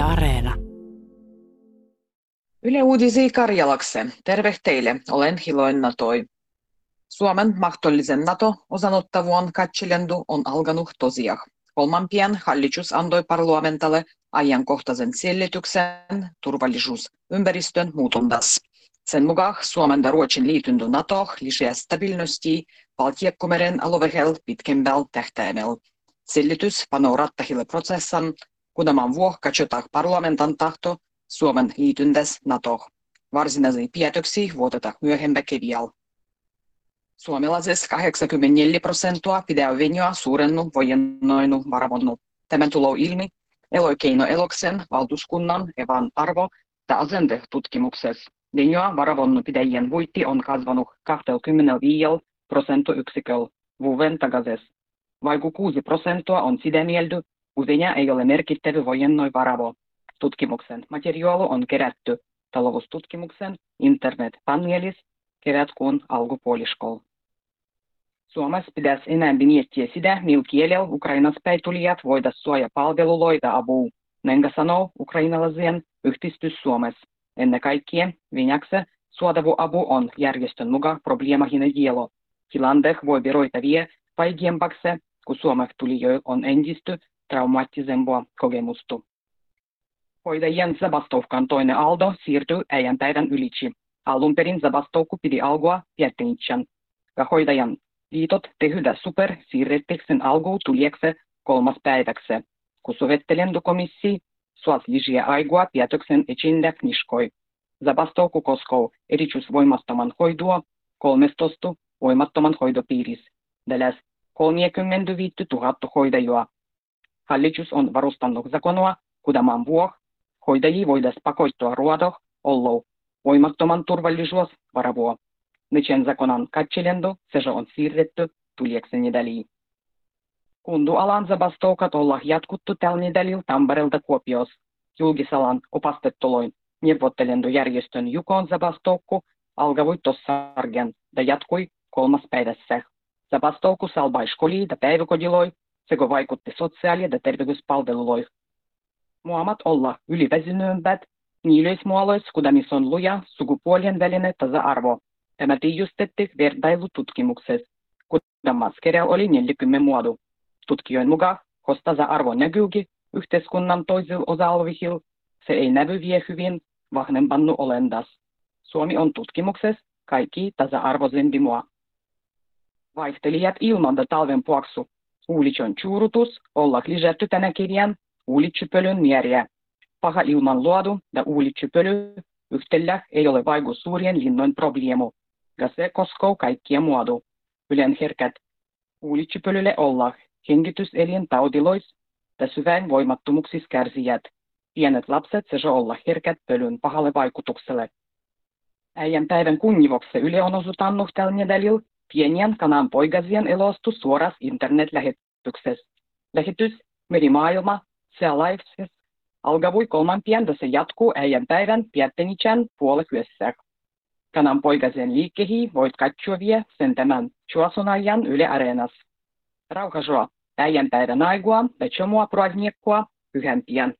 Yle Areena. Yle Uudisi Karjalakse. Terve teille, olen Hiloin Natoi. Suomen mahdollisen NATO-osanottavuon katselendu on alkanut tosiaan. Kolmampien hallitus antoi parlamentalle ajankohtaisen selityksen turvallisuusympäristön muutuntas. Sen mukaan Suomen ja Ruotsin liityntä NATO lisää stabilnosti Baltiakkumeren alueella pitkämmällä tähtäimellä. Selitys panoo rattahille prosessan, kudaman vuoh katsotaan parlamentan tahto Suomen liityntäs NATO. Varsinaisia päätöksiä vuotetaan myöhempä kevial. Suomalaiset 84 prosenttia pitää venjoa suurennu vojennoinu varavonnu. Tämän tulo ilmi Eloikeino Eloksen valtuuskunnan evan arvo ja asente tutkimuksessa. Venjoa varavonnu pidäjien voitti on kasvanut 25 prosenttiyksiköllä vuoden takaisin. Vaiku 6 prosenttia on sitä mieltä, Venäjä ei ole merkittävä vojennoi varavo. Tutkimuksen materiaali on kerätty taloustutkimuksen internet-paneelis kerätkuun alkupuoliskolla. Suomessa pitäisi enemmän miettiä sitä, millä kielellä Ukrainas päitulijat voida suoja palveluloita avu. Näin sanoo ukrainalaisien yhdistys Suomessa. Ennen kaikkea Venäjäksä suodavu avu on järjestön mukaan probleemahin kielo. Tilanteeh voi viroita vie vaikeampaksi, kun Suomessa tulijoilla on entistä traumaattisempaa kokemusta. Hoitajien zabastovkan toinen aldo siirtyy äijän päivän ylitse. Alun perin zabastovku pidi alkua Piettinitsan. Ja hoitajan liitot tehdä super siirretteksen alkuun tuliekse kolmas päiväksi, kun sovittelentokomissi suos lijiä aigua päätöksen echinda kniskoi. Zabastovku koskoo erityisvoimattoman hoidua 13 voimattoman hoidopiiris. Lähes 35 000 hoidajua. Hallitus on varustanut zakonoa kudaman vuoh, hoitajia voidas pakoittua ruodoh, ollo voimattoman turvallisuus varavuo. Nyczen zakonan katselendo, se on siirretty tulieksen nedäliin. Kundualan zabastoukat olla jatkuttu tällä nedälillä Tampereelta Kuopios. Julkisalan opastettuloin neuvottelendojärjestön Jukon zabastoukku alkavui tossargen ja jatkui kolmas päivässä. Zabastoukku salbai skoli ja päiväkodiloi sekä vaikutti sosiaali- ja terveyspalveluloi. Muamat olla yliväsyneempät, niilöismuolois, kudamis on luja sukupuolien välinen tasa-arvo. Tämä tiijustettiin vertailututkimuksessa, kuten maskeria oli 40 muodu. Tutkijoiden mukaan, koska tasa-arvo näkyykin yhteiskunnan toisilla osa-alueilla, se ei näy vie hyvin vahvempannu olendas. Suomi on tutkimuksessa kaikki tasa-arvoisempi mua. Vaihtelijat ilman talven puoksu. Uulitson juurutus olla lisätty tänä kirjan uulitsypölyn määriä. Paha ilman luodu ja uulitsypöly yhtellä ei ole vaikutus suurien linnojen probleemu ja se koskoo kaikkia muodu. Ylen herkät uulitsypölylle olla hengityselien taudilois ja syvän voimattomuuksissa kärsijät. Pienet lapset se olla herkät pölyn pahalle vaikutukselle. Äijän päivän kunnivoksi Yle on osutannut tällä nedälillä pienien kanan poigasien elostu suoras internetlähetyksessä. Lähetys Merimaailma, Sea alkavui kolman pientä se jatkuu äijän päivän Piettenitsän puolekyössä. Kanan poikasen liikkehi voit katsoa vie sen tämän Chuasonajan Yle Areenas. Rauhasua äijän päivän aigua, ja chomua proagniekkua pyhän pian.